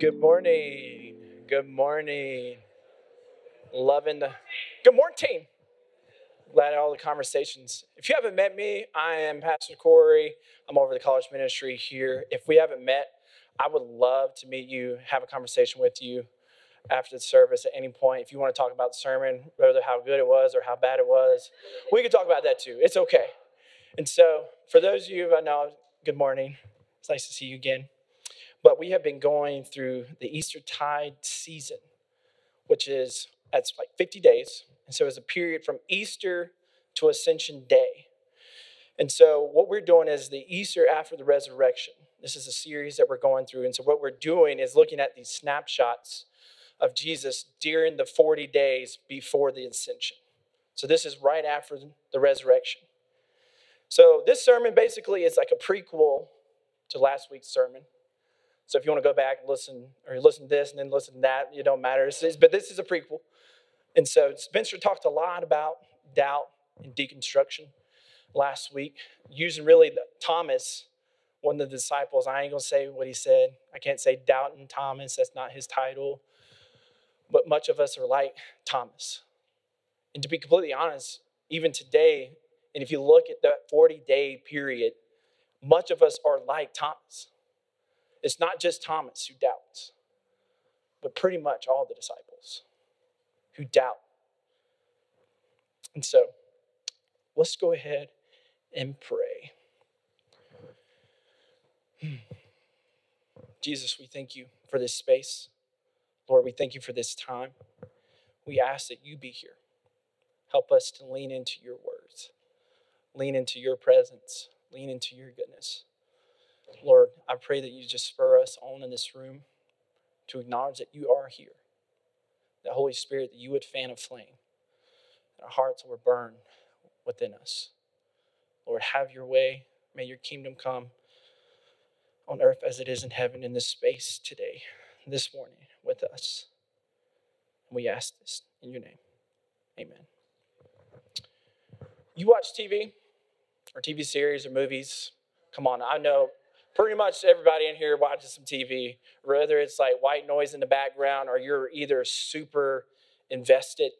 Good morning. Good morning. Loving the good morning team. Glad all the conversations. If you haven't met me, I am Pastor Corey. I'm over the college ministry here. If we haven't met, I would love to meet you, have a conversation with you after the service at any point. If you want to talk about the sermon, whether how good it was or how bad it was, we can talk about that too. It's okay. And so, for those of you I know, good morning. It's nice to see you again. But we have been going through the Easter tide season, which is that's like 50 days. And so it's a period from Easter to Ascension Day. And so what we're doing is the Easter after the resurrection. This is a series that we're going through. And so what we're doing is looking at these snapshots of Jesus during the 40 days before the ascension. So this is right after the resurrection. So this sermon basically is like a prequel to last week's sermon. So if you want to go back and listen, or listen to this and then listen to that, it don't matter. It's, but this is a prequel. And so Spencer talked a lot about doubt and deconstruction last week, using really the, Thomas, one of the disciples. I ain't gonna say what he said. I can't say doubting Thomas. That's not his title. But much of us are like Thomas. And to be completely honest, even today, and if you look at that 40 day period, much of us are like Thomas. It's not just Thomas who doubts, but pretty much all the disciples who doubt. And so, let's go ahead and pray. Hmm. Jesus, we thank you for this space. Lord, we thank you for this time. We ask that you be here. Help us to lean into your words, lean into your presence, lean into your goodness. Lord, I pray that you just spur us on in this room to acknowledge that you are here. The Holy Spirit, that you would fan a flame, that our hearts will burn within us. Lord, have your way. May your kingdom come on earth as it is in heaven in this space today, this morning with us. We ask this in your name. Amen. You watch TV or TV series or movies? Come on, I know pretty much everybody in here watches some TV, whether it's like white noise in the background or you're either super invested.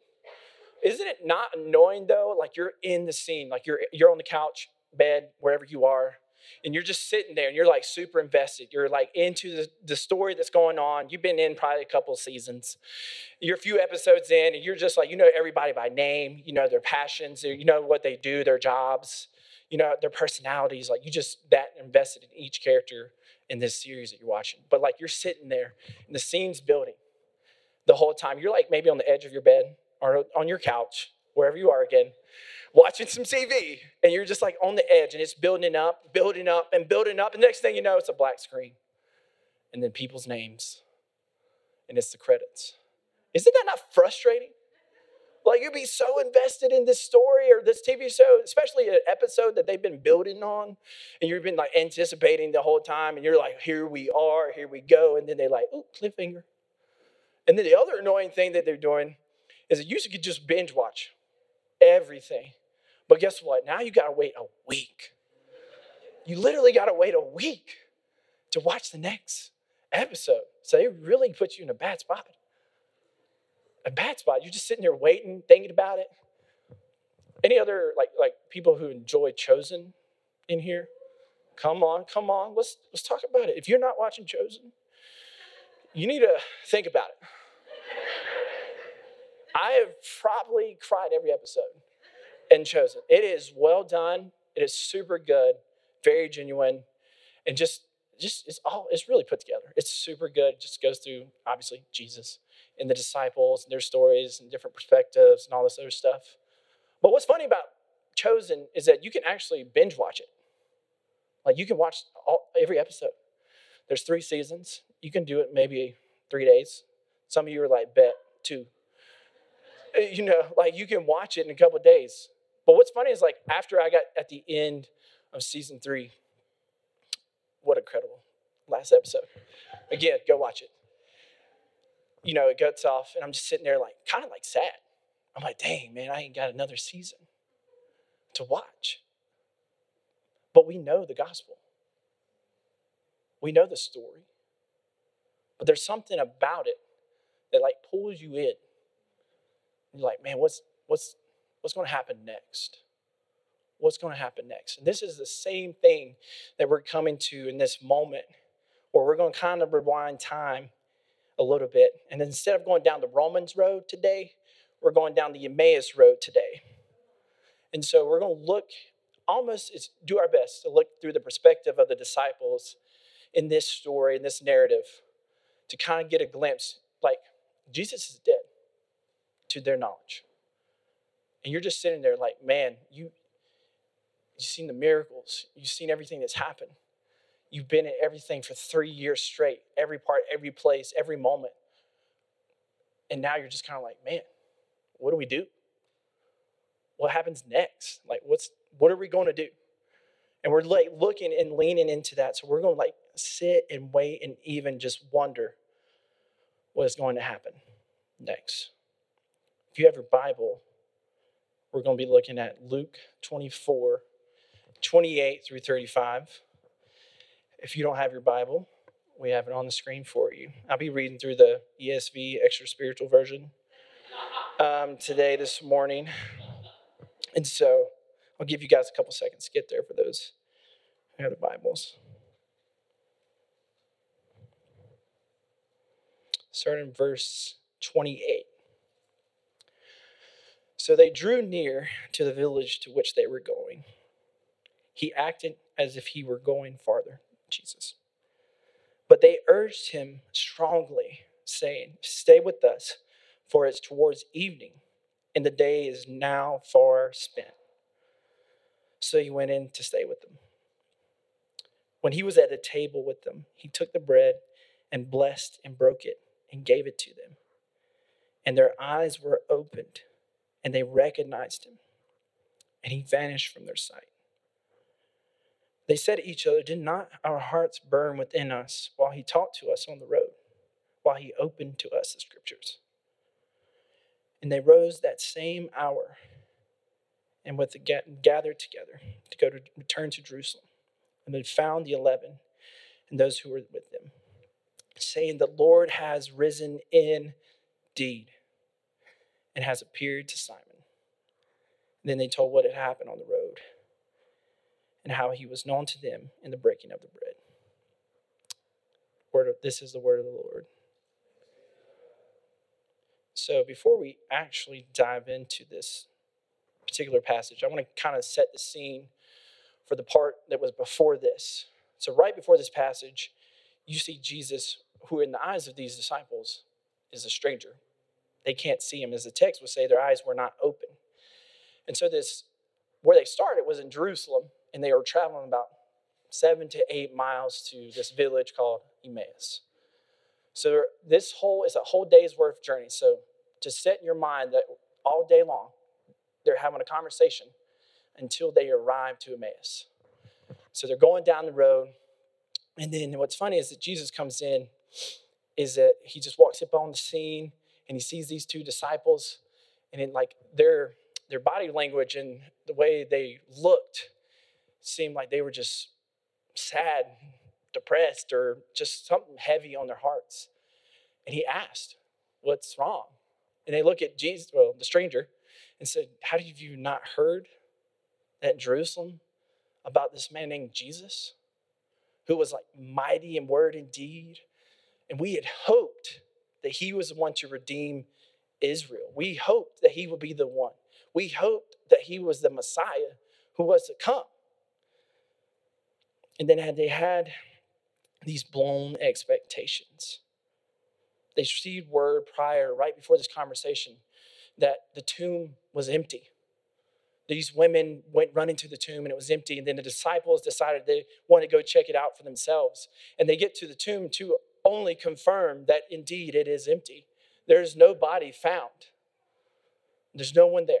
Isn't it not annoying though? Like you're in the scene, like you're you're on the couch, bed, wherever you are, and you're just sitting there and you're like super invested. You're like into the, the story that's going on. You've been in probably a couple seasons. You're a few episodes in, and you're just like, you know everybody by name, you know their passions, you know what they do, their jobs you know, their personalities. Like you just that invested in each character in this series that you're watching. But like you're sitting there and the scene's building the whole time. You're like maybe on the edge of your bed or on your couch, wherever you are again, watching some TV. And you're just like on the edge and it's building up, building up, and building up. And next thing you know, it's a black screen. And then people's names. And it's the credits. Isn't that not frustrating? Like you'd be so invested in this story or this TV show, especially an episode that they've been building on, and you've been like anticipating the whole time, and you're like, here we are, here we go, and then they like, oh, cliffhanger. And then the other annoying thing that they're doing is that you could just binge watch everything. But guess what? Now you gotta wait a week. You literally gotta wait a week to watch the next episode. So it really puts you in a bad spot a bad spot. You're just sitting there waiting, thinking about it. Any other like like people who enjoy Chosen in here? Come on, come on. Let's let's talk about it. If you're not watching Chosen, you need to think about it. I have probably cried every episode in Chosen. It is well done. It is super good, very genuine, and just just it's all it's really put together. It's super good. Just goes through obviously Jesus and the disciples and their stories and different perspectives and all this other stuff. But what's funny about Chosen is that you can actually binge watch it. Like you can watch all, every episode. There's three seasons. You can do it maybe three days. Some of you are like, bet two. You know, like you can watch it in a couple days. But what's funny is like after I got at the end of season three, what incredible last episode. Again, go watch it you know, it gets off, and I'm just sitting there, like, kind of like sad. I'm like, dang, man, I ain't got another season to watch. But we know the gospel, we know the story. But there's something about it that like pulls you in. You're like, man, what's what's what's going to happen next? What's going to happen next? And this is the same thing that we're coming to in this moment where we're going to kind of rewind time a little bit. And instead of going down the Romans road today, we're going down the Emmaus road today. And so we're going to look almost do our best to look through the perspective of the disciples in this story, in this narrative, to kind of get a glimpse like Jesus is dead to their knowledge. And you're just sitting there like, man, you you've seen the miracles, you've seen everything that's happened. You've been in everything for three years straight, every part, every place, every moment. And now you're just kind of like, man, what do we do? What happens next? Like, what's what are we going to do? And we're like looking and leaning into that. So we're going to like sit and wait and even just wonder what is going to happen next. If you have your Bible, we're going to be looking at Luke 24, 28 through 35. If you don't have your Bible, we have it on the screen for you. I'll be reading through the ESV extra spiritual version um, today, this morning. And so I'll give you guys a couple seconds to get there for those who have the Bibles. Start in verse 28. So they drew near to the village to which they were going. He acted as if he were going farther, Jesus. But they urged him strongly, saying, Stay with us, for it's towards evening, and the day is now far spent. So he went in to stay with them. When he was at the table with them, he took the bread and blessed and broke it and gave it to them. And their eyes were opened and they recognized him. And he vanished from their sight. They said to each other, Did not our hearts burn within us while he talked to us on the road, while he opened to us the scriptures? And they rose that same hour and with the gathered together to go to return to Jerusalem. And they found the eleven and those who were with them, saying, The Lord has risen indeed and has appeared to Simon. And then they told what had happened on the road and how he was known to them in the breaking of the bread. Word of, this is the word of the Lord. So before we actually dive into this particular passage, I want to kind of set the scene for the part that was before this. So, right before this passage, you see Jesus, who in the eyes of these disciples is a stranger. They can't see him. As the text would say, their eyes were not open. And so, this where they started was in Jerusalem, and they were traveling about seven to eight miles to this village called Emmaus. So, this whole is a whole day's worth journey. So, to set in your mind that all day long, they're having a conversation until they arrive to Emmaus. So they're going down the road. And then what's funny is that Jesus comes in, is that he just walks up on the scene and he sees these two disciples, and in like their their body language and the way they looked seemed like they were just sad, depressed, or just something heavy on their hearts. And he asked, What's wrong? And they look at Jesus, well, the stranger, and said, How have you not heard that Jerusalem about this man named Jesus, who was like mighty in word and deed? And we had hoped that he was the one to redeem Israel. We hoped that he would be the one. We hoped that he was the Messiah who was to come. And then had they had these blown expectations. They received word prior, right before this conversation, that the tomb was empty. These women went running to the tomb and it was empty. And then the disciples decided they wanted to go check it out for themselves. And they get to the tomb to only confirm that indeed it is empty. There's no body found, there's no one there.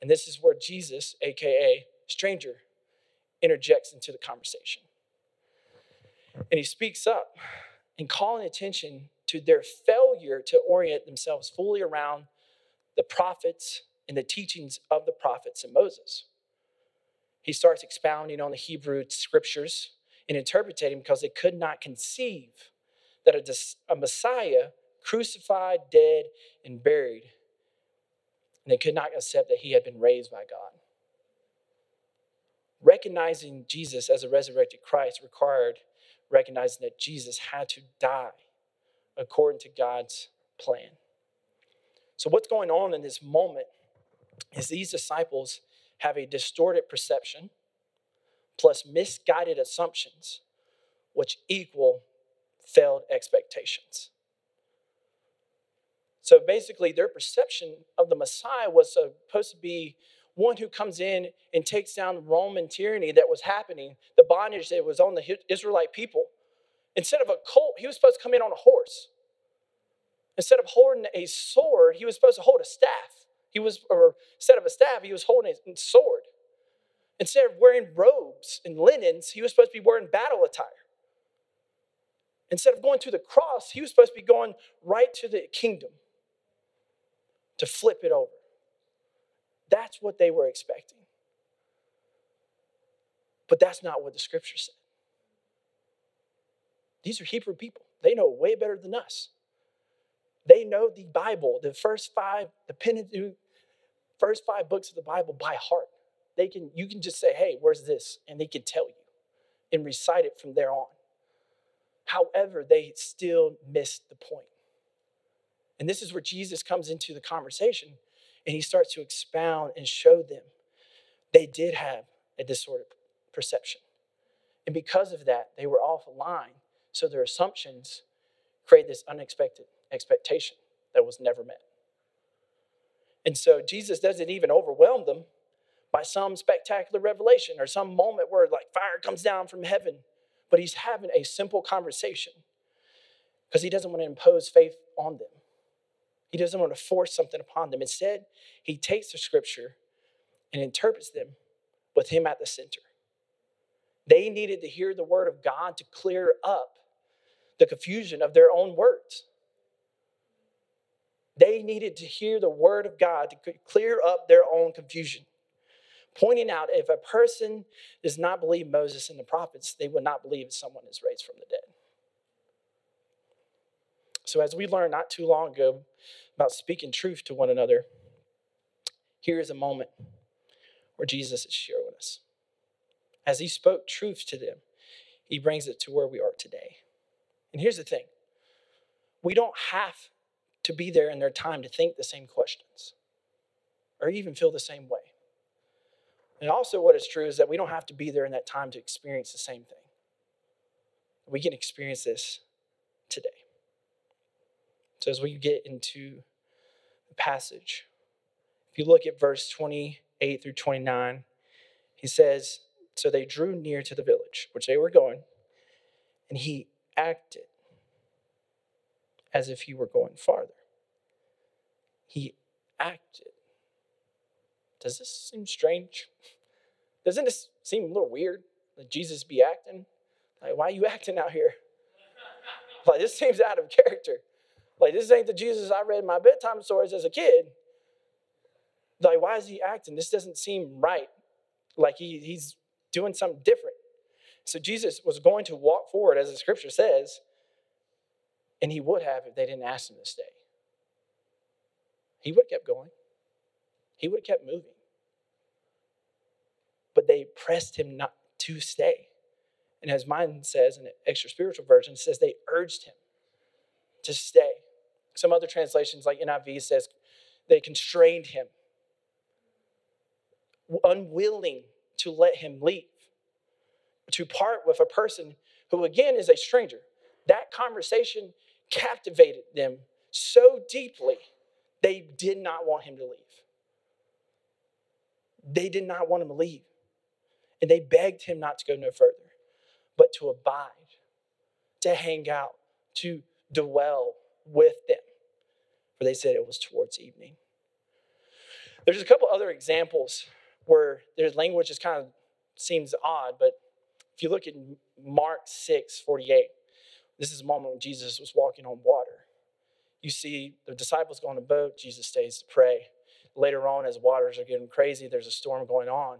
And this is where Jesus, AKA stranger, interjects into the conversation. And he speaks up and calling attention to their failure to orient themselves fully around the prophets and the teachings of the prophets and Moses. He starts expounding on the Hebrew scriptures and interpreting because they could not conceive that a, a Messiah crucified, dead, and buried. And they could not accept that he had been raised by God. Recognizing Jesus as a resurrected Christ required recognizing that Jesus had to die according to God's plan. So, what's going on in this moment is these disciples have a distorted perception plus misguided assumptions, which equal failed expectations. So basically, their perception of the Messiah was supposed to be one who comes in and takes down Roman tyranny that was happening, the bondage that was on the Israelite people. Instead of a colt, he was supposed to come in on a horse. Instead of holding a sword, he was supposed to hold a staff. He was, or instead of a staff, he was holding a sword. Instead of wearing robes and linens, he was supposed to be wearing battle attire. Instead of going to the cross, he was supposed to be going right to the kingdom to flip it over. That's what they were expecting. But that's not what the scripture said. These are Hebrew people. They know way better than us. They know the Bible, the first five, the Pentateuch, first five books of the Bible by heart. They can, you can just say, hey, where's this? And they can tell you and recite it from there on. However, they still missed the point. And this is where Jesus comes into the conversation and he starts to expound and show them they did have a distorted perception. And because of that, they were off line. So their assumptions create this unexpected expectation that was never met. And so Jesus doesn't even overwhelm them by some spectacular revelation or some moment where like fire comes down from heaven, but he's having a simple conversation because he doesn't want to impose faith on them. He doesn't want to force something upon them. Instead, he takes the scripture and interprets them with him at the center. They needed to hear the word of God to clear up the confusion of their own words. They needed to hear the word of God to clear up their own confusion. Pointing out if a person does not believe Moses and the prophets, they would not believe someone is raised from the dead. So, as we learned not too long ago about speaking truth to one another, here is a moment where Jesus is showing us. As he spoke truth to them, he brings it to where we are today. And here's the thing we don't have to be there in their time to think the same questions or even feel the same way. And also, what is true is that we don't have to be there in that time to experience the same thing. We can experience this today. So, as we get into the passage, if you look at verse 28 through 29, he says, So they drew near to the village, which they were going, and he acted as if he were going farther. He acted. Does this seem strange? Doesn't this seem a little weird that Jesus be acting? Like, why are you acting out here? Like, this seems out of character. Like, this ain't the Jesus I read in my bedtime stories as a kid. Like, why is he acting? This doesn't seem right. Like, he, he's doing something different. So, Jesus was going to walk forward, as the scripture says, and he would have if they didn't ask him to stay. He would have kept going, he would have kept moving. But they pressed him not to stay. And as mine says in the extra spiritual version, says they urged him to stay. Some other translations, like NIV, says they constrained him, unwilling to let him leave, to part with a person who, again, is a stranger. That conversation captivated them so deeply, they did not want him to leave. They did not want him to leave. And they begged him not to go no further, but to abide, to hang out, to dwell with them for they said it was towards evening. There's a couple other examples where their language just kind of seems odd, but if you look at Mark 6 48, this is a moment when Jesus was walking on water. You see the disciples go on a boat, Jesus stays to pray. Later on, as waters are getting crazy, there's a storm going on.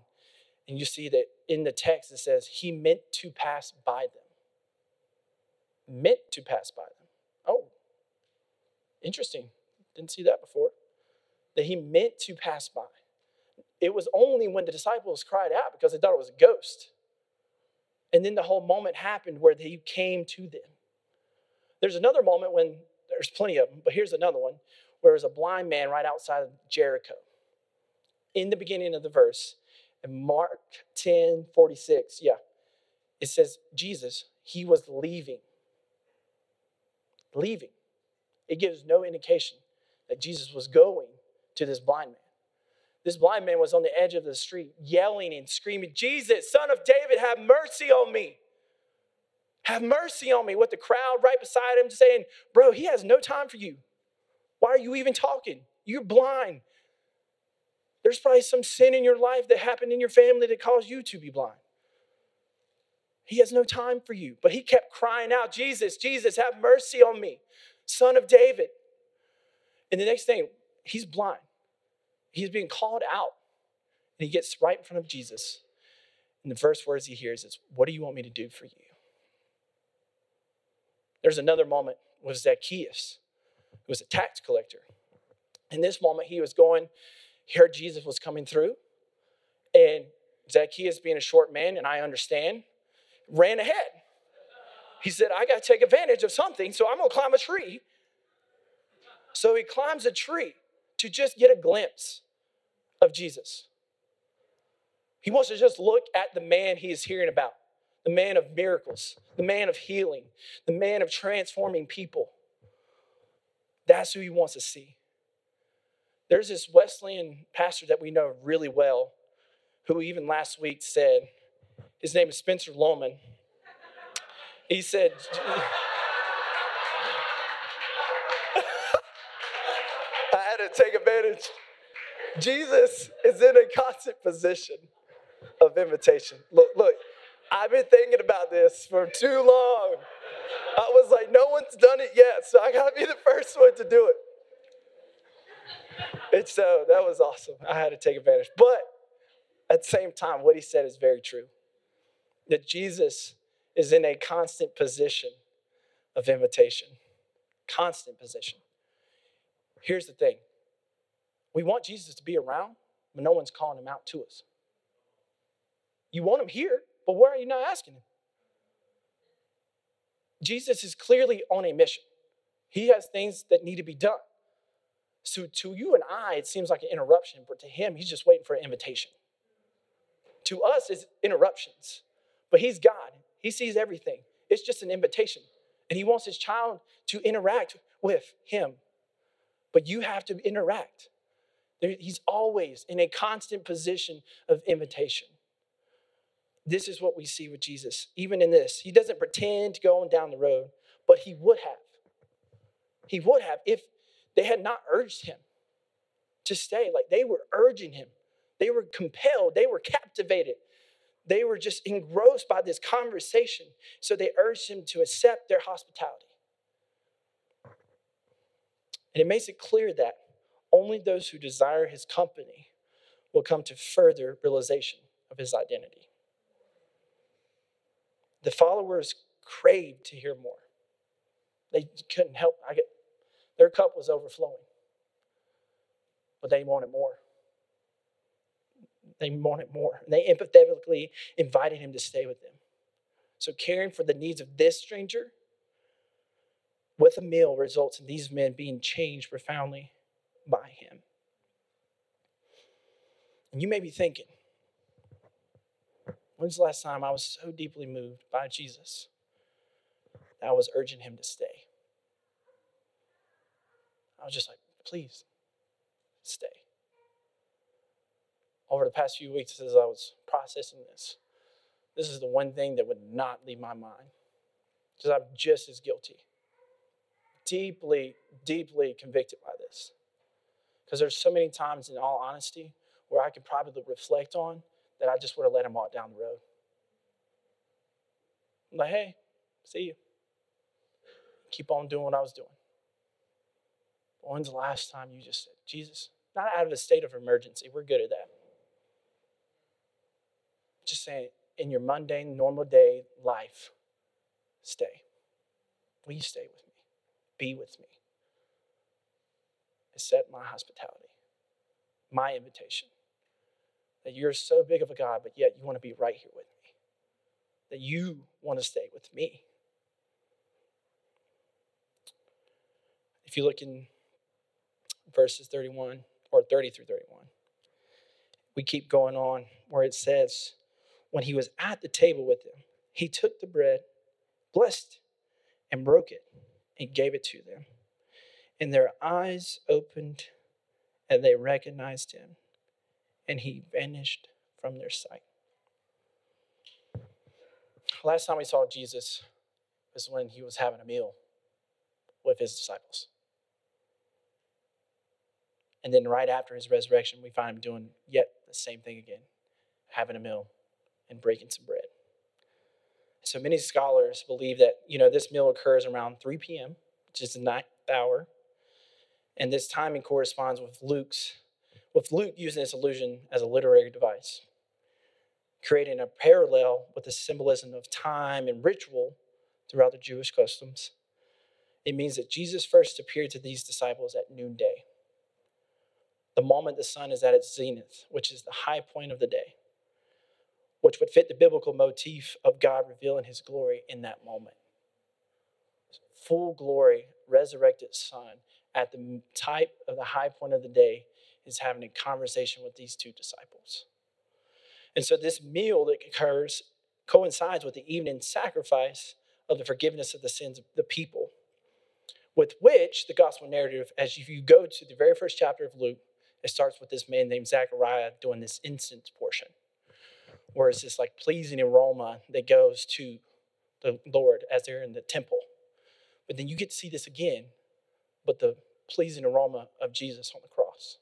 And you see that in the text it says, He meant to pass by them. Meant to pass by them. Oh, interesting. Didn't see that before. That he meant to pass by. It was only when the disciples cried out because they thought it was a ghost. And then the whole moment happened where he came to them. There's another moment when there's plenty of them, but here's another one where there's a blind man right outside of Jericho. In the beginning of the verse, in Mark 10 46, yeah, it says, Jesus, he was leaving. Leaving. It gives no indication that Jesus was going to this blind man. This blind man was on the edge of the street yelling and screaming, Jesus, son of David, have mercy on me. Have mercy on me. With the crowd right beside him saying, Bro, he has no time for you. Why are you even talking? You're blind. There's probably some sin in your life that happened in your family that caused you to be blind. He has no time for you. But he kept crying out, Jesus, Jesus, have mercy on me, son of David. And the next thing, he's blind. He's being called out. And he gets right in front of Jesus. And the first words he hears is, What do you want me to do for you? There's another moment with Zacchaeus, who was a tax collector. In this moment, he was going, he heard Jesus was coming through. And Zacchaeus, being a short man, and I understand, ran ahead. He said, I got to take advantage of something, so I'm going to climb a tree. So he climbs a tree to just get a glimpse of Jesus. He wants to just look at the man he is hearing about the man of miracles, the man of healing, the man of transforming people. That's who he wants to see. There's this Wesleyan pastor that we know really well who even last week said, his name is Spencer Loman. He said, To take advantage. Jesus is in a constant position of invitation. Look, look, I've been thinking about this for too long. I was like, no one's done it yet, so I gotta be the first one to do it. And so uh, that was awesome. I had to take advantage. But at the same time, what he said is very true that Jesus is in a constant position of invitation. Constant position. Here's the thing we want Jesus to be around, but no one's calling him out to us. You want him here, but why are you not asking him? Jesus is clearly on a mission. He has things that need to be done. So to you and I, it seems like an interruption, but to him, he's just waiting for an invitation. To us, it's interruptions. But he's God. He sees everything. It's just an invitation. And he wants his child to interact with him. But you have to interact. He's always in a constant position of invitation. This is what we see with Jesus. Even in this, he doesn't pretend to go on down the road, but he would have. He would have if they had not urged him to stay. Like they were urging him, they were compelled, they were captivated they were just engrossed by this conversation. So they urged him to accept their hospitality. And it makes it clear that only those who desire his company will come to further realization of his identity. The followers craved to hear more. They couldn't help. I get their cup was overflowing. But they wanted more. They wanted more. And they empathetically invited him to stay with them. So, caring for the needs of this stranger with a meal results in these men being changed profoundly by him. And you may be thinking, when's the last time I was so deeply moved by Jesus that I was urging him to stay? I was just like, please, stay over the past few weeks as I was processing this, this is the one thing that would not leave my mind. Because I'm just as guilty. Deeply, deeply convicted by this. Because there's so many times, in all honesty, where I could probably reflect on that I just would have let him walk down the road. I'm like, hey, see you. Keep on doing what I was doing. When's the last time you just said, Jesus, not out of a state of emergency, we're good at that just saying, in your mundane, normal day life, stay. Will you stay with me? Be with me. Accept my hospitality, my invitation. That you're so big of a God, but yet you want to be right here with me. That you want to stay with me. If you look in verses 31 or 30 through 31, we keep going on where it says, When he was at the table with them, he took the bread, blessed, and broke it, and gave it to them. And their eyes opened, and they recognized him, and he vanished from their sight. Last time we saw Jesus was when he was having a meal with his disciples. And then right after his resurrection, we find him doing yet the same thing again, having a meal and breaking some bread. So many scholars believe that, you know, this meal occurs around 3 p.m., which is the ninth hour. And this timing corresponds with Luke's, with Luke using this illusion as a literary device, creating a parallel with the symbolism of time and ritual throughout the Jewish customs. It means that Jesus first appeared to these disciples at noonday the moment the sun is at its zenith, which is the high point of the day, which would fit the biblical motif of God revealing his glory in that moment. Full glory, resurrected sun at the type of the high point of the day is having a conversation with these two disciples. And so this meal that occurs coincides with the evening sacrifice of the forgiveness of the sins of the people, with which the gospel narrative, as you go to the very first chapter of Luke, it starts with this man named Zechariah doing this incense portion, where it's this like pleasing aroma that goes to the Lord as they're in the temple. But then you get to see this again, but the pleasing aroma of Jesus on the cross.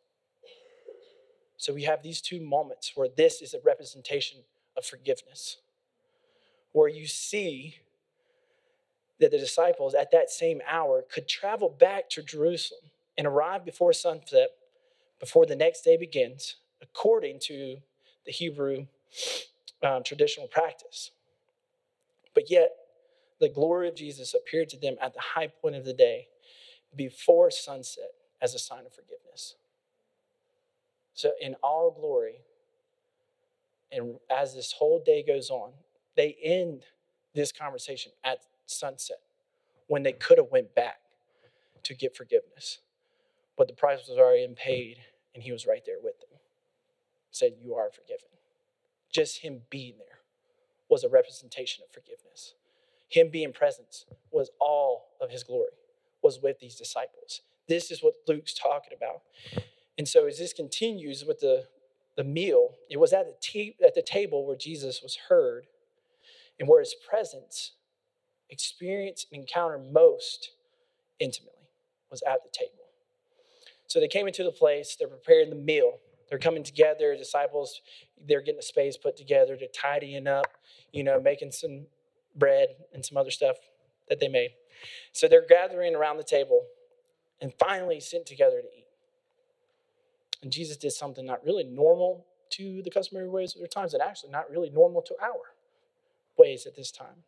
So we have these two moments where this is a representation of forgiveness, where you see that the disciples at that same hour could travel back to Jerusalem and arrive before sunset before the next day begins, according to the Hebrew um, traditional practice. But yet, the glory of Jesus appeared to them at the high point of the day before sunset as a sign of forgiveness. So, in all glory, and as this whole day goes on, they end this conversation at sunset when they could have went back to get forgiveness. But the price was already paid, and he was right there with them. Said, You are forgiven. Just him being there was a representation of forgiveness. Him being present was all of his glory, was with these disciples. This is what Luke's talking about. And so as this continues with the, the meal, it was at the, t- at the table where Jesus was heard and where his presence, experienced and encountered most intimately, was at the table. So they came into the place, they're preparing the meal. They're coming together, disciples, they're getting a space put together to tidying up, you know, making some bread and some other stuff that they made. So they're gathering around the table and finally sitting together to eat. And Jesus did something not really normal to the customary ways of their times, and actually not really normal to our ways at this time.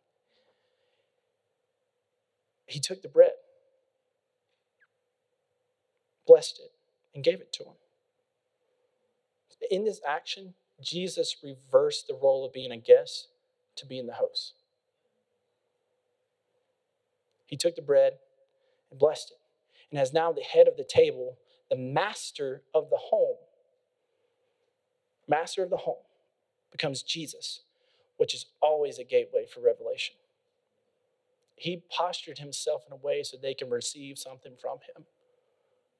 He took the bread blessed it, and gave it to him. In this action, Jesus reversed the role of being a guest to being the host. He took the bread and blessed it, and as now the head of the table, the master of the home, master of the home becomes Jesus, which is always a gateway for revelation. He postured himself in a way so they can receive something from him.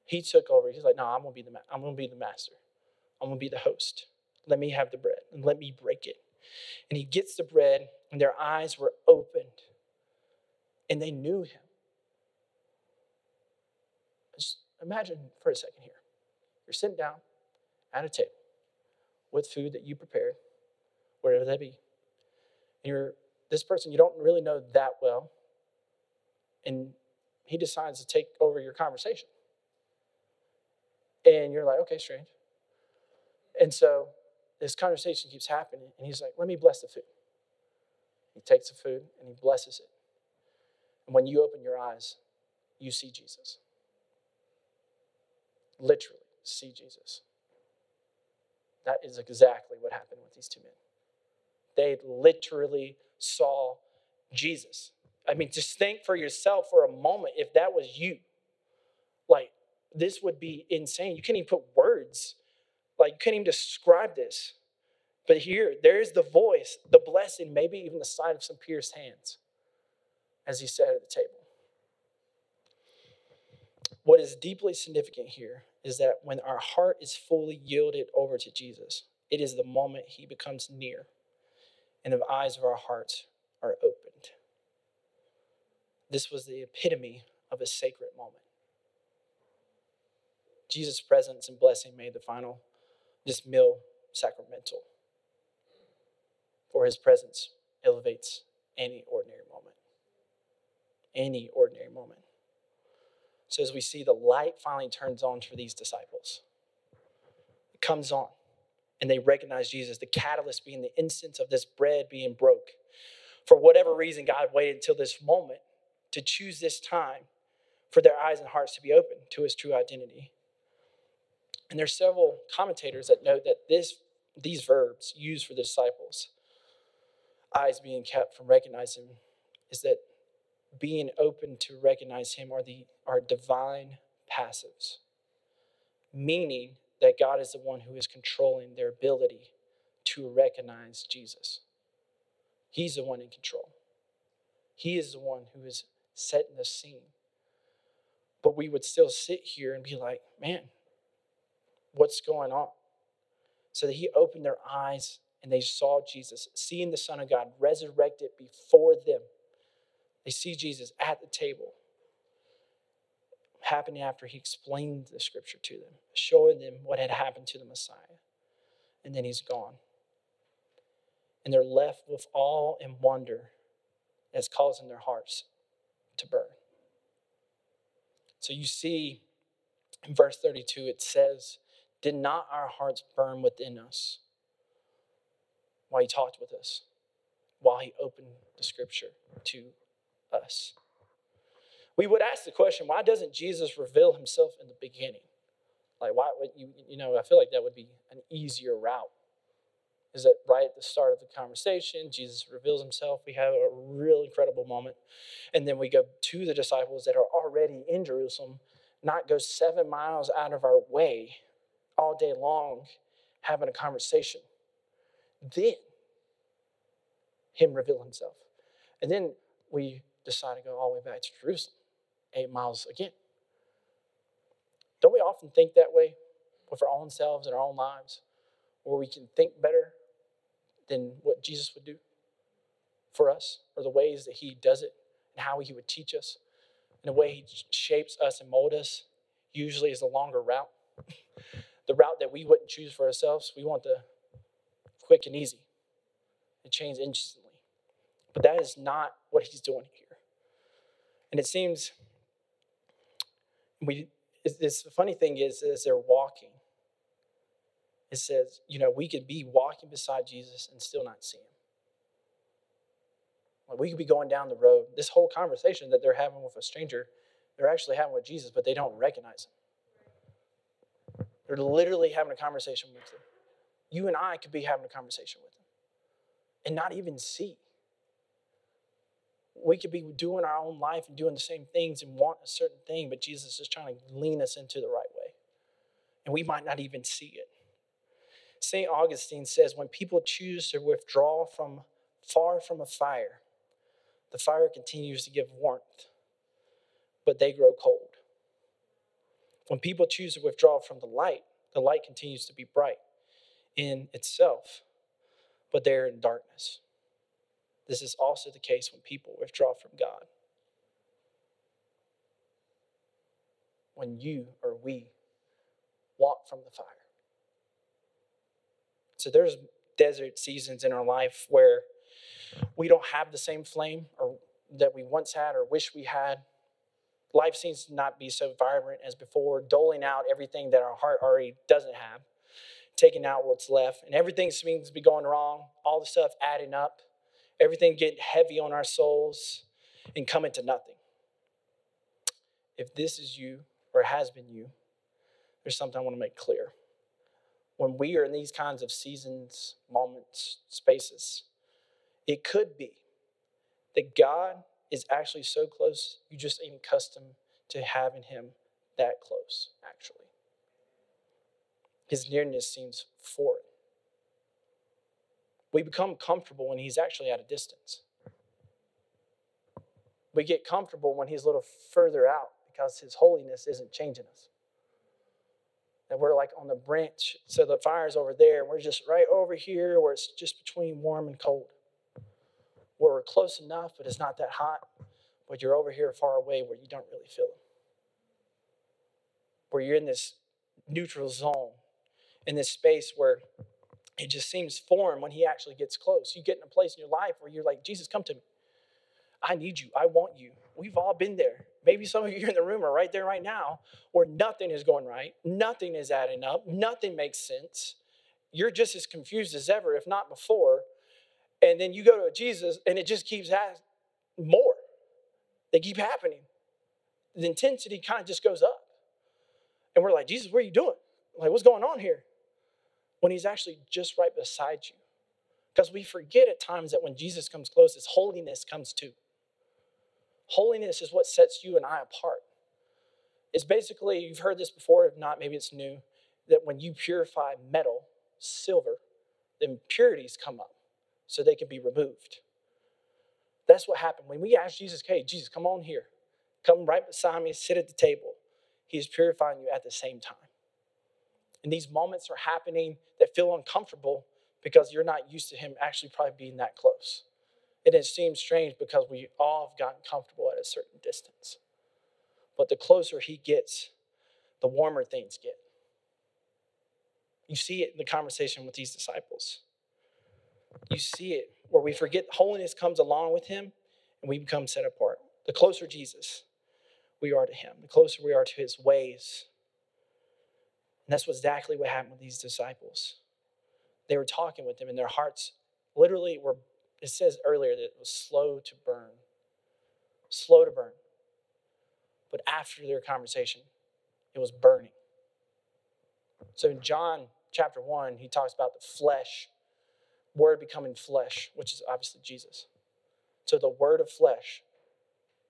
He took over. He's like, no, I'm gonna be the I'm gonna be the master. I'm gonna be the host. Let me have the bread and let me break it. And he gets the bread, and their eyes were opened, and they knew him. Just imagine for a second here. You're sitting down at a table with food that you prepared, whatever that be. And you're this person you don't really know that well, and he decides to take over your conversation. And you're like, okay, strange. And so this conversation keeps happening, and he's like, let me bless the food. He takes the food and he blesses it. And when you open your eyes, you see Jesus. literally see Jesus. That is exactly what happened with these two men. They literally saw Jesus. I mean, just think for yourself for a moment if that was you. Like, this would be insane. You can't even put words, like, you can't even describe this. But here, there's the voice, the blessing, maybe even the sign of some pierced hands, as he sat at the table. What is deeply significant here is that when our heart is fully yielded over to Jesus, it is the moment he becomes near and the eyes of our hearts are opened. This was the epitome of a sacred moment. Jesus' presence and blessing made the final, this meal sacramental. For his presence elevates any ordinary. Any ordinary moment. So as we see the light finally turns on for these disciples, it comes on and they recognize Jesus, the catalyst being the instance of this bread being broke. For whatever reason, God waited until this moment to choose this time for their eyes and hearts to be open to his true identity. And there's several commentators that note that this, these verbs used for the disciples, eyes being kept from recognizing, is that being open to recognize him are the are divine passives. Meaning that god is the one who is controlling their ability to recognize jesus. He's the one in control. He is the one who is setting the scene. But we would still sit here and be like man what's going on? So that he opened their eyes and they saw jesus seeing the son of god resurrected before them they see Jesus at the table, happening after he explained the scripture to them, showing them what had happened to the Messiah. And then he's gone. And they're left with awe and wonder that's causing their hearts to burn. So you see in verse 32, it says, Did not our hearts burn within us while he talked with us, while he opened the scripture to us. We would ask the question, why doesn't Jesus reveal himself in the beginning? Like, why would you, you know, I feel like that would be an easier route. Is that right at the start of the conversation? Jesus reveals himself. We have a real incredible moment. And then we go to the disciples that are already in Jerusalem, not go seven miles out of our way all day long having a conversation. Then, him reveal himself. And then we decide to go all the way back to Jerusalem, eight miles again. Don't we often think that way with our own selves and our own lives, where we can think better than what Jesus would do for us, or the ways that He does it, and how He would teach us, and the way He shapes us and molds us, usually is the longer route. the route that we wouldn't choose for ourselves. We want the quick and easy. It changes instantly. But that is not what He's doing here. And it seems we this funny thing is as they're walking, it says, you know, we could be walking beside Jesus and still not see him. Like we could be going down the road. This whole conversation that they're having with a stranger, they're actually having with Jesus, but they don't recognize him. They're literally having a conversation with him. You and I could be having a conversation with him and not even see we could be doing our own life and doing the same things and want a certain thing, but Jesus is trying to lean us into the right way. And we might not even see it. St. Augustine says when people choose to withdraw from far from a fire, the fire continues to give warmth, but they grow cold. When people choose to withdraw from the light, the light continues to be bright in itself, but they're in darkness. This is also the case when people withdraw from God. When you or we walk from the fire. So there's desert seasons in our life where we don't have the same flame or that we once had or wish we had. Life seems to not be so vibrant as before, doling out everything that our heart already doesn't have, taking out what's left, and everything seems to be going wrong, all the stuff adding up everything getting heavy on our souls and coming to nothing. If this is you or has been you, there's something I want to make clear. When we are in these kinds of seasons, moments, spaces, it could be that God is actually so close, you just ain't accustomed to having Him that close, actually. His nearness seems foreign. We become comfortable when He's actually at a distance. We get comfortable when He's a little further out because His holiness isn't changing us. That we're like on the branch, so the fire's over there, and we're just right over here where it's just between warm and cold. Where we're close enough, but it's not that hot, but you're over here far away where you don't really feel it. Where you're in this neutral zone, in this space where it just seems foreign when he actually gets close. You get in a place in your life where you're like, Jesus, come to me. I need you. I want you. We've all been there. Maybe some of you in the room are right there right now where nothing is going right, nothing is adding up, nothing makes sense. You're just as confused as ever, if not before. And then you go to Jesus and it just keeps happening more. They keep happening. The intensity kind of just goes up. And we're like, Jesus, what are you doing? Like, what's going on here? When he's actually just right beside you. Because we forget at times that when Jesus comes close, his holiness comes too. Holiness is what sets you and I apart. It's basically, you've heard this before, if not, maybe it's new, that when you purify metal, silver, the impurities come up so they can be removed. That's what happened. When we asked Jesus, hey, Jesus, come on here. Come right beside me, sit at the table. He's purifying you at the same time. And these moments are happening that feel uncomfortable because you're not used to him actually probably being that close. And it seems strange because we all have gotten comfortable at a certain distance. But the closer he gets, the warmer things get. You see it in the conversation with these disciples. You see it where we forget holiness comes along with him and we become set apart. The closer Jesus we are to him, the closer we are to his ways. And that's exactly what happened with these disciples. They were talking with them, and their hearts literally were it says earlier that it was slow to burn. Slow to burn. But after their conversation, it was burning. So in John chapter 1, he talks about the flesh, word becoming flesh, which is obviously Jesus. So the word of flesh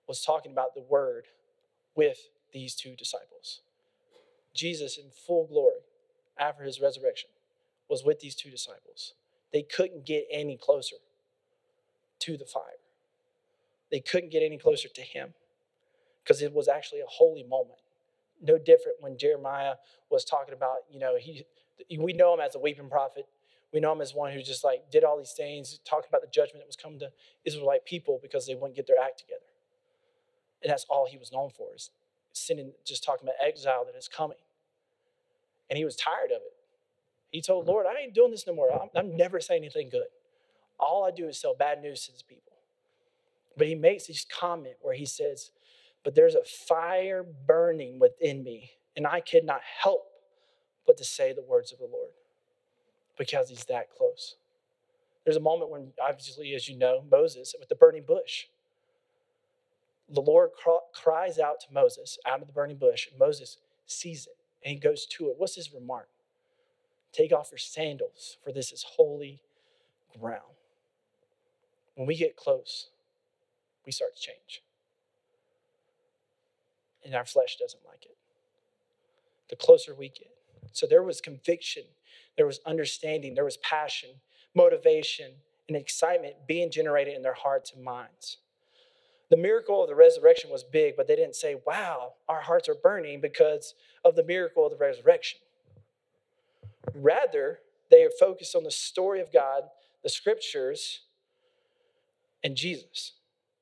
was talking about the word with these two disciples. Jesus, in full glory, after his resurrection, was with these two disciples. They couldn't get any closer to the fire. They couldn't get any closer to him because it was actually a holy moment. No different when Jeremiah was talking about, you know, he we know him as a weeping prophet. We know him as one who just like did all these things, talking about the judgment that was coming to Israelite people because they wouldn't get their act together. And that's all he was known for is sending, just talking about exile that is coming. And he was tired of it. He told Lord, I ain't doing this no more. I'm, I'm never saying anything good. All I do is sell bad news to these people. But he makes this comment where he says, But there's a fire burning within me, and I could not help but to say the words of the Lord because he's that close. There's a moment when, obviously, as you know, Moses with the burning bush. The Lord cries out to Moses out of the burning bush, and Moses sees it and he goes to it. What's his remark? Take off your sandals, for this is holy ground. When we get close, we start to change. And our flesh doesn't like it. The closer we get. So there was conviction, there was understanding, there was passion, motivation, and excitement being generated in their hearts and minds. The miracle of the resurrection was big, but they didn't say, Wow, our hearts are burning because of the miracle of the resurrection. Rather, they are focused on the story of God, the scriptures, and Jesus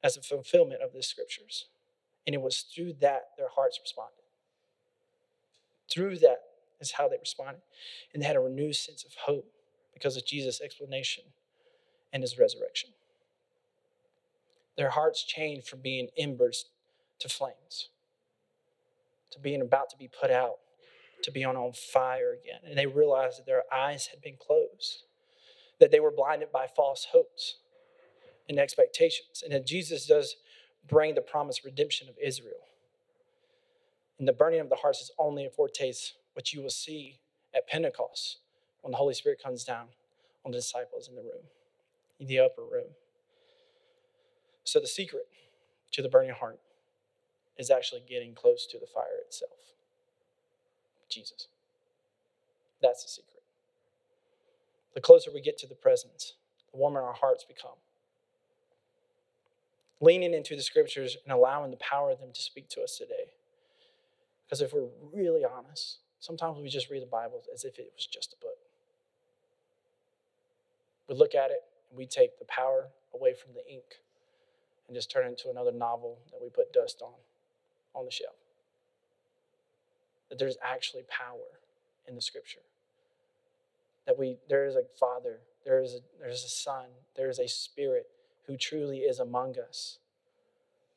as a fulfillment of the scriptures. And it was through that their hearts responded. Through that is how they responded. And they had a renewed sense of hope because of Jesus' explanation and his resurrection. Their hearts changed from being embers to flames, to being about to be put out, to be on fire again. And they realized that their eyes had been closed, that they were blinded by false hopes and expectations. And that Jesus does bring the promised redemption of Israel. And the burning of the hearts is only a foretaste what you will see at Pentecost when the Holy Spirit comes down on the disciples in the room, in the upper room. So, the secret to the burning heart is actually getting close to the fire itself Jesus. That's the secret. The closer we get to the presence, the warmer our hearts become. Leaning into the scriptures and allowing the power of them to speak to us today. Because if we're really honest, sometimes we just read the Bible as if it was just a book. We look at it and we take the power away from the ink and just turn it into another novel that we put dust on on the shelf. That there's actually power in the scripture. That we there is a father, there is a there's a son, there is a spirit who truly is among us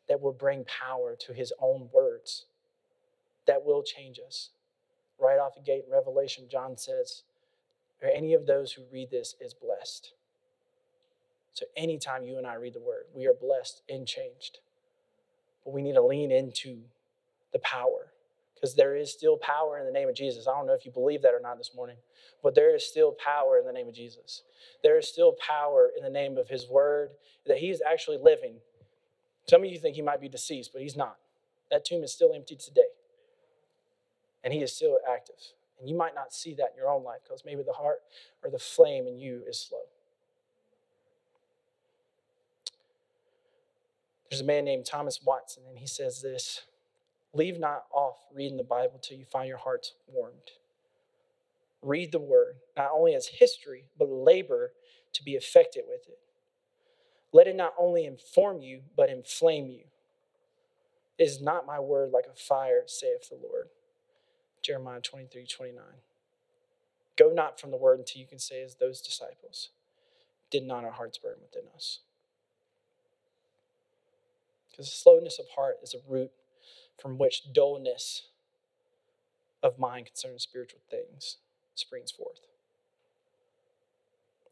that will bring power to his own words that will change us. Right off the gate in Revelation, John says, any of those who read this is blessed. So anytime you and I read the word, we are blessed and changed. But we need to lean into the power because there is still power in the name of Jesus. I don't know if you believe that or not this morning, but there is still power in the name of Jesus. There is still power in the name of his word that he is actually living. Some of you think he might be deceased, but he's not. That tomb is still empty today. And he is still active. And you might not see that in your own life because maybe the heart or the flame in you is slow. There's a man named Thomas Watson, and he says this Leave not off reading the Bible till you find your hearts warmed. Read the word, not only as history, but labor to be affected with it. Let it not only inform you, but inflame you. Is not my word like a fire, saith the Lord? Jeremiah 23 29. Go not from the word until you can say, as those disciples, did not our hearts burn within us? Because slowness of heart is a root from which dullness of mind concerning spiritual things springs forth.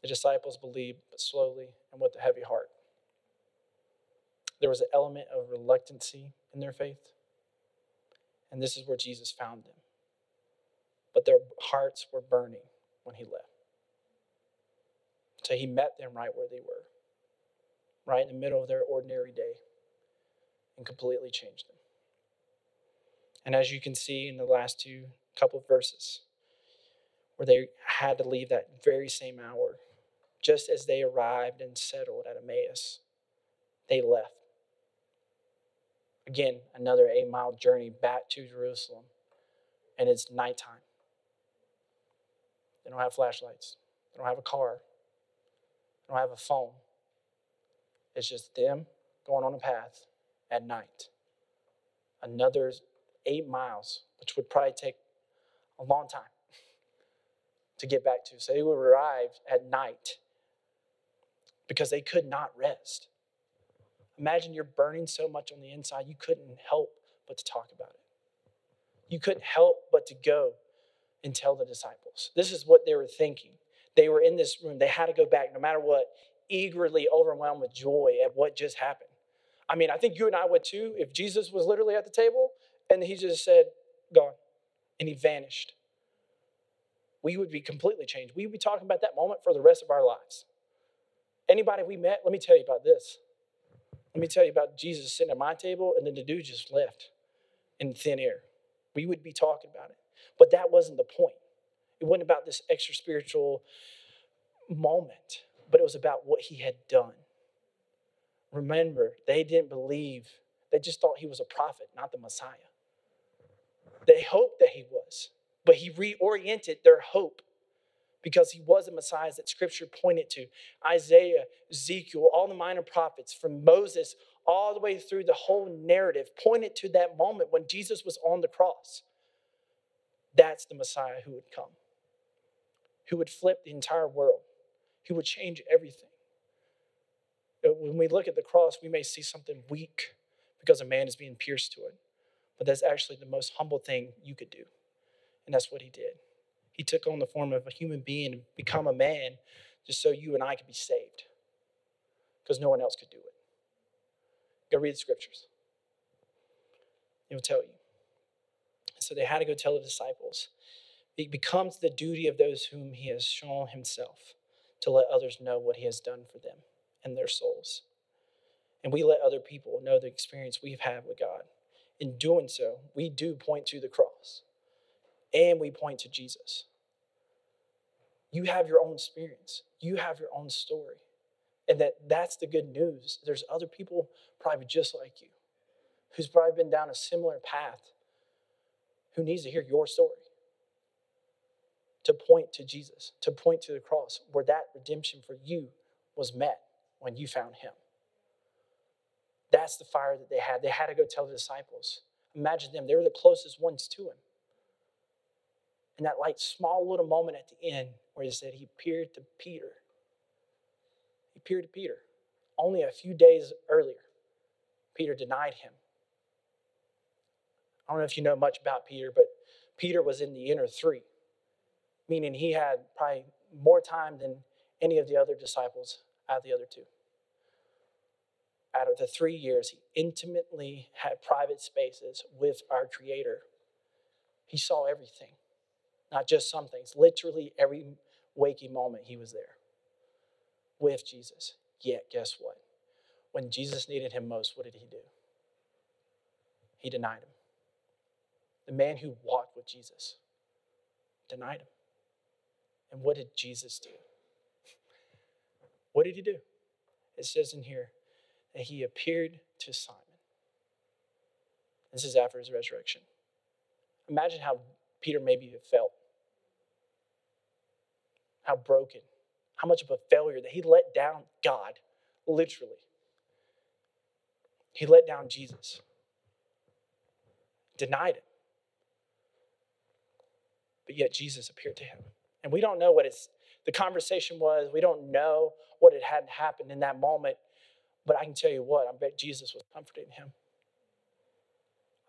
The disciples believed, but slowly and with a heavy heart. There was an element of reluctancy in their faith, and this is where Jesus found them. But their hearts were burning when he left. So he met them right where they were, right in the middle of their ordinary day, and completely changed them. And as you can see in the last two couple of verses, where they had to leave that very same hour, just as they arrived and settled at Emmaus, they left. Again, another eight mile journey back to Jerusalem, and it's nighttime. They don't have flashlights, they don't have a car, they don't have a phone. It's just them going on a path at night. Another eight miles, which would probably take a long time to get back to. So they would arrive at night because they could not rest. Imagine you're burning so much on the inside, you couldn't help but to talk about it. You couldn't help but to go and tell the disciples. This is what they were thinking. They were in this room, they had to go back no matter what, eagerly overwhelmed with joy at what just happened. I mean, I think you and I would too if Jesus was literally at the table and he just said, Gone. And he vanished. We would be completely changed. We would be talking about that moment for the rest of our lives. Anybody we met, let me tell you about this. Let me tell you about Jesus sitting at my table, and then the dude just left in thin air. We would be talking about it. But that wasn't the point. It wasn't about this extra spiritual moment, but it was about what he had done. Remember, they didn't believe, they just thought he was a prophet, not the Messiah. They hoped that he was, but he reoriented their hope because he was a Messiah that scripture pointed to. Isaiah, Ezekiel, all the minor prophets, from Moses all the way through the whole narrative, pointed to that moment when Jesus was on the cross. That's the Messiah who would come, who would flip the entire world, who would change everything. Uh, when we look at the cross, we may see something weak because a man is being pierced to it. But that's actually the most humble thing you could do. And that's what he did. He took on the form of a human being and become a man just so you and I could be saved. Because no one else could do it. Go read the scriptures. It will tell you. So they had to go tell the disciples. It becomes the duty of those whom he has shown himself to let others know what he has done for them and their souls. And we let other people know the experience we've had with God. In doing so, we do point to the cross and we point to Jesus. You have your own experience, you have your own story. And that that's the good news. There's other people probably just like you who's probably been down a similar path who needs to hear your story to point to Jesus, to point to the cross where that redemption for you was met when you found him. That's the fire that they had. They had to go tell the disciples. Imagine them, they were the closest ones to him. And that like small little moment at the end where he said he appeared to Peter. He appeared to Peter. Only a few days earlier, Peter denied him. I don't know if you know much about Peter, but Peter was in the inner three meaning he had probably more time than any of the other disciples out of the other two. Out of the three years, he intimately had private spaces with our Creator. He saw everything, not just some things. Literally every waking moment, he was there with Jesus. Yet, guess what? When Jesus needed him most, what did he do? He denied him. The man who walked with Jesus denied him. And what did Jesus do? What did he do? It says in here that he appeared to Simon. This is after his resurrection. Imagine how Peter maybe felt. How broken, how much of a failure that he let down God, literally. He let down Jesus, denied him. But yet Jesus appeared to him. And we don't know what it's, the conversation was. We don't know what had had happened in that moment. But I can tell you what, I bet Jesus was comforting him.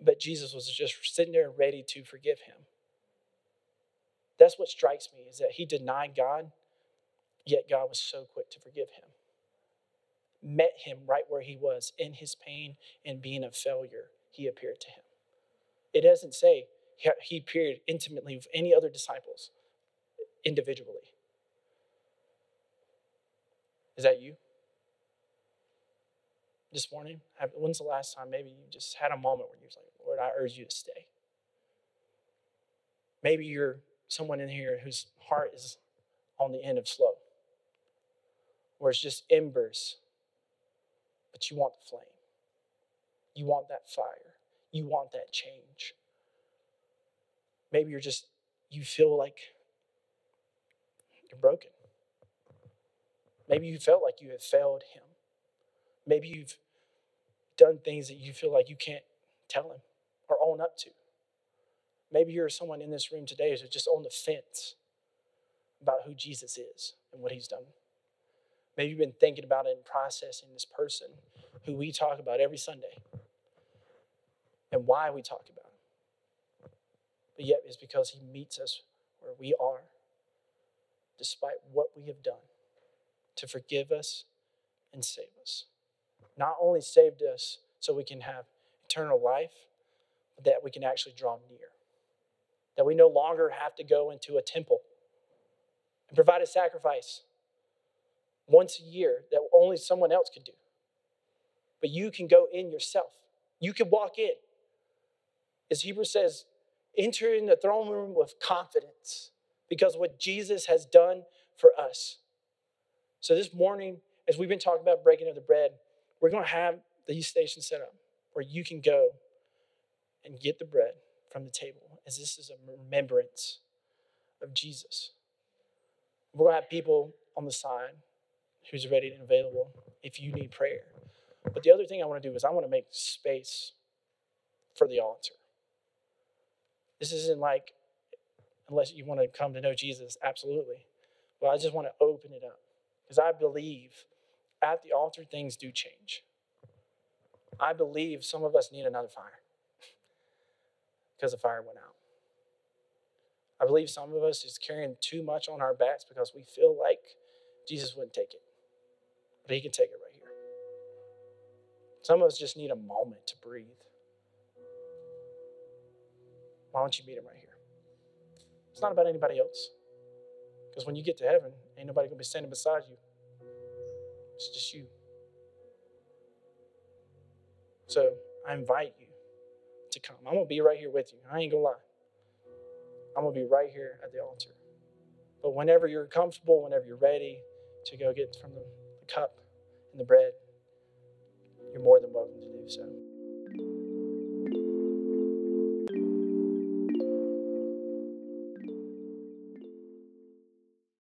I bet Jesus was just sitting there ready to forgive him. That's what strikes me is that he denied God, yet God was so quick to forgive him. Met him right where he was in his pain and being a failure. He appeared to him. It doesn't say he appeared intimately with any other disciples individually. Is that you? This morning? When's the last time maybe you just had a moment where you was like, Lord, I urge you to stay? Maybe you're someone in here whose heart is on the end of slow, where it's just embers, but you want the flame. You want that fire. You want that change. Maybe you're just, you feel like you're broken. Maybe you felt like you have failed him. Maybe you've done things that you feel like you can't tell him or own up to. Maybe you're someone in this room today who's just on the fence about who Jesus is and what he's done. Maybe you've been thinking about it and processing this person who we talk about every Sunday and why we talk about him. But yet it's because he meets us where we are despite what we have done to forgive us and save us. Not only saved us so we can have eternal life, but that we can actually draw near. That we no longer have to go into a temple and provide a sacrifice once a year that only someone else could do. But you can go in yourself. You can walk in. As Hebrews says, enter in the throne room with confidence because what Jesus has done for us. So this morning, as we've been talking about breaking of the bread, we're going to have these stations set up where you can go and get the bread from the table, as this is a remembrance of Jesus. We're going to have people on the side who's ready and available if you need prayer. But the other thing I want to do is I want to make space for the altar. This isn't like unless you want to come to know Jesus, absolutely. Well, I just want to open it up because I believe at the altar things do change. I believe some of us need another fire because the fire went out. I believe some of us is carrying too much on our backs because we feel like Jesus wouldn't take it, but He can take it right here. Some of us just need a moment to breathe. Why don't you meet Him right here? It's not about anybody else. Because when you get to heaven, ain't nobody to be standing beside you. It's just you. So I invite you to come. I'm to be right here with you. I ain't to lie. I'm to be right here at the altar. But whenever you're comfortable, whenever you're ready to go get from the cup and the bread, you're more than welcome to do so.